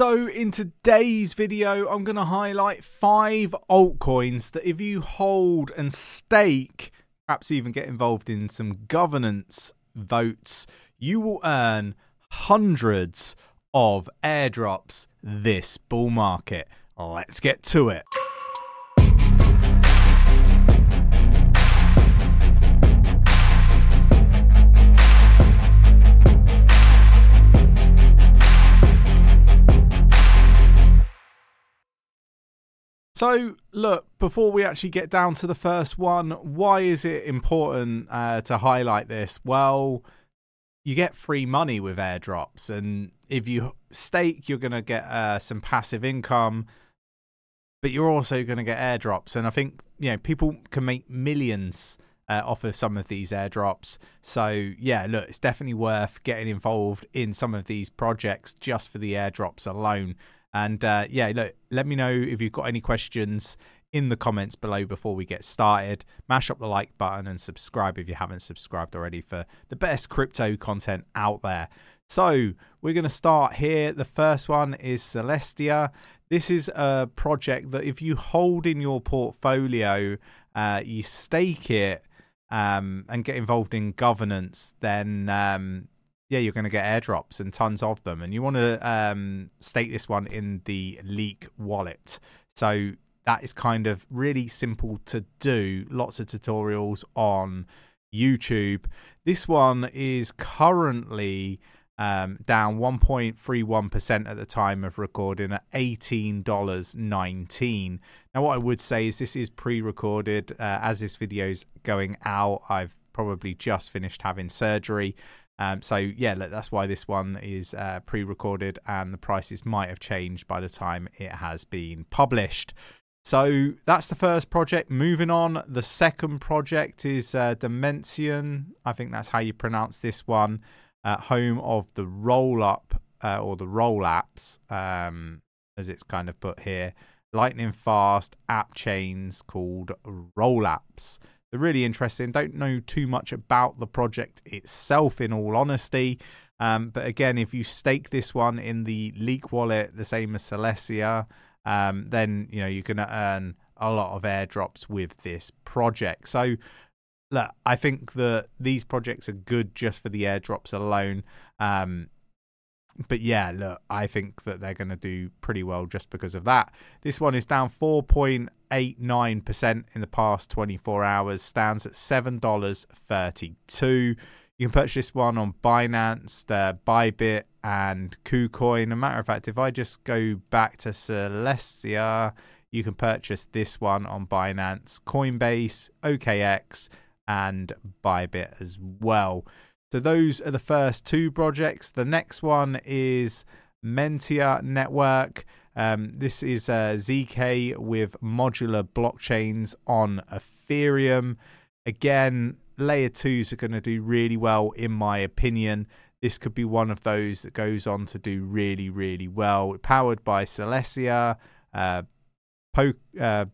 So, in today's video, I'm going to highlight five altcoins that if you hold and stake, perhaps even get involved in some governance votes, you will earn hundreds of airdrops this bull market. Let's get to it. So, look, before we actually get down to the first one, why is it important uh, to highlight this? Well, you get free money with airdrops, and if you stake, you're going to get uh, some passive income, but you're also going to get airdrops. And I think you know people can make millions uh, off of some of these airdrops. So yeah, look, it's definitely worth getting involved in some of these projects just for the airdrops alone. And uh, yeah, look, let me know if you've got any questions in the comments below before we get started. Mash up the like button and subscribe if you haven't subscribed already for the best crypto content out there. So, we're going to start here. The first one is Celestia. This is a project that if you hold in your portfolio, uh, you stake it um, and get involved in governance, then um, yeah, you're going to get airdrops and tons of them. And you want to um, stake this one in the Leap wallet. So that is kind of really simple to do. Lots of tutorials on YouTube. This one is currently um, down 1.31% at the time of recording at $18.19. Now, what I would say is this is pre recorded. Uh, as this video's going out, I've probably just finished having surgery. Um, so yeah, that's why this one is uh, pre-recorded, and the prices might have changed by the time it has been published. So that's the first project. Moving on, the second project is uh, Dymension. I think that's how you pronounce this one. Uh, home of the roll up uh, or the roll apps, um, as it's kind of put here. Lightning fast app chains called roll apps. They're really interesting. Don't know too much about the project itself, in all honesty. Um, but again, if you stake this one in the Leap wallet, the same as Celestia, um, then you know you're going to earn a lot of airdrops with this project. So, look, I think that these projects are good just for the airdrops alone. Um, but yeah, look, I think that they're going to do pretty well just because of that. This one is down 4.89% in the past 24 hours, stands at $7.32. You can purchase this one on Binance, the Bybit, and KuCoin. A matter of fact, if I just go back to Celestia, you can purchase this one on Binance, Coinbase, OKX, and Bybit as well. So those are the first two projects. The next one is Manta Network. Um, this is uh, ZK with modular blockchains on Ethereum. Again, layer twos are going to do really well, in my opinion. This could be one of those that goes on to do really, really well. Powered by Celestia, uh, po- uh,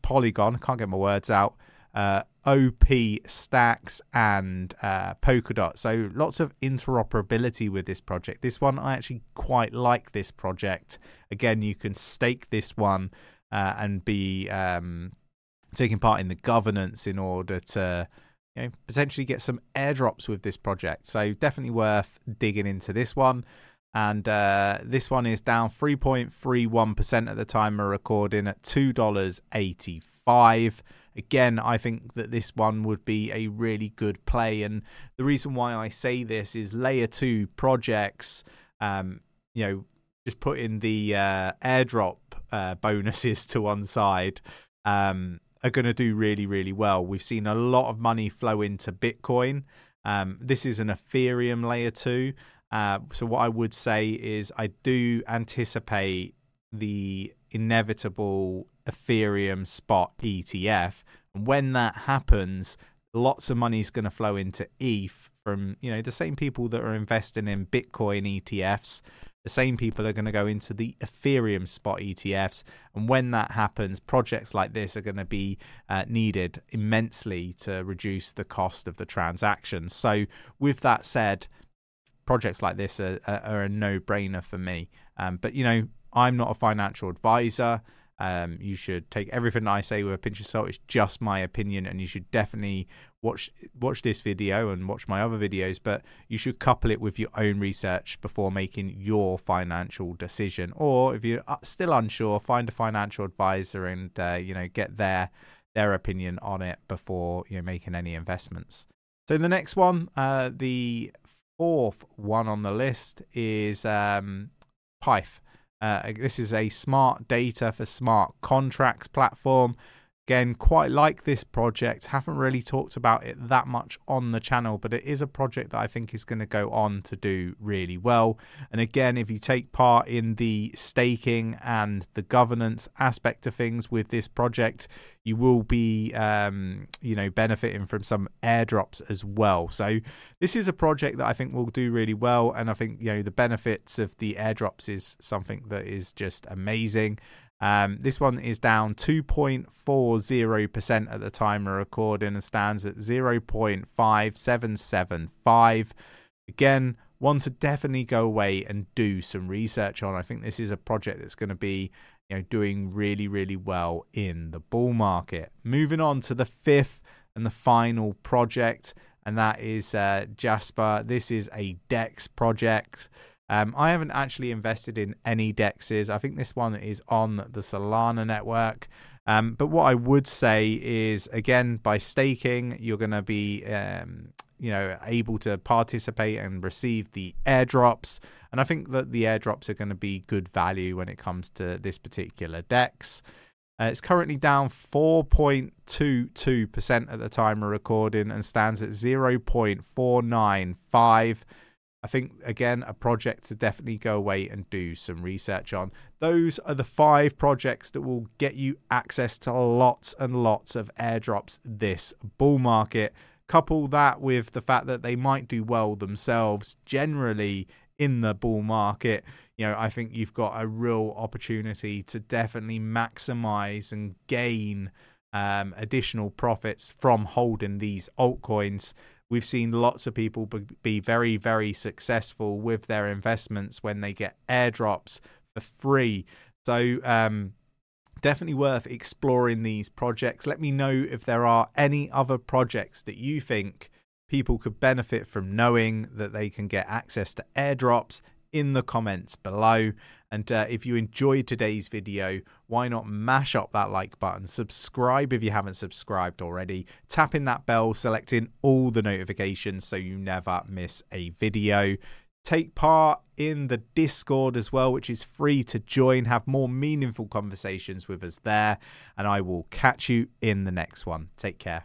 Polygon, I can't get my words out, uh, OP stacks and uh, Polkadot. So lots of interoperability with this project. This one, I actually quite like this project. Again, you can stake this one uh, and be um, taking part in the governance in order to you know, potentially get some airdrops with this project. So definitely worth digging into this one. And uh, this one is down 3.31% at the time of recording at $2.85. Again, I think that this one would be a really good play. And the reason why I say this is layer two projects, um, you know, just putting the uh, airdrop uh, bonuses to one side, um, are going to do really, really well. We've seen a lot of money flow into Bitcoin. Um, this is an Ethereum layer two. Uh, so, what I would say is, I do anticipate the inevitable Ethereum spot ETF. And when that happens, lots of money is going to flow into ETH from, you know, the same people that are investing in Bitcoin ETFs. The same people are going to go into the Ethereum spot ETFs. And when that happens, projects like this are going to be uh, needed immensely to reduce the cost of the transactions. So, with that said, projects like this are, are a no brainer for me. Um, but you know, I'm not a financial advisor. Um, you should take everything I say with a pinch of salt. It's just my opinion, and you should definitely watch watch this video and watch my other videos. But you should couple it with your own research before making your financial decision. Or if you're uh, still unsure, find a financial advisor and uh, you know get their their opinion on it before you know making any investments. So the next one, uh, the fourth one on the list is um, Pyth. Uh, this is a smart data for smart contracts platform. Again, quite like this project. Haven't really talked about it that much on the channel, but it is a project that I think is going to go on to do really well. And again, if you take part in the staking and the governance aspect of things with this project, you will be, um, you know, benefiting from some airdrops as well. So this is a project that I think will do really well, and I think you know the benefits of the airdrops is something that is just amazing. Um, this one is down 2.40% at the time of recording and stands at 0.5775. Again, one to definitely go away and do some research on. I think this is a project that's going to be you know doing really really well in the bull market. Moving on to the fifth and the final project and that is uh, Jupiter. This is a DEX project. Um, I haven't actually invested in any dexes. I think this one is on the Solana network. Um, but what I would say is, again, by staking, you're going to be, um, you know, able to participate and receive the airdrops. And I think that the airdrops are going to be good value when it comes to this particular dex. Uh, it's currently down 4.22% at the time of recording and stands at 0.495. I think, again, a project to definitely go away and do some research on. Those are the five projects that will get you access to lots and lots of airdrops this bull market. Couple that with the fact that they might do well themselves generally in the bull market. You know, I think you've got a real opportunity to definitely maximize and gain um, additional profits from holding these altcoins we've seen lots of people be very, very successful with their investments when they get airdrops for free. So, um, definitely worth exploring these projects. Let me know if there are any other projects that you think people could benefit from knowing that they can get access to airdrops in the comments below. And uh, if you enjoyed today's video, why not mash up that like button, subscribe if you haven't subscribed already, tap in that bell, selecting all the notifications so you never miss a video. Take part in the Discord as well, which is free to join, have more meaningful conversations with us there. And I will catch you in the next one. Take care.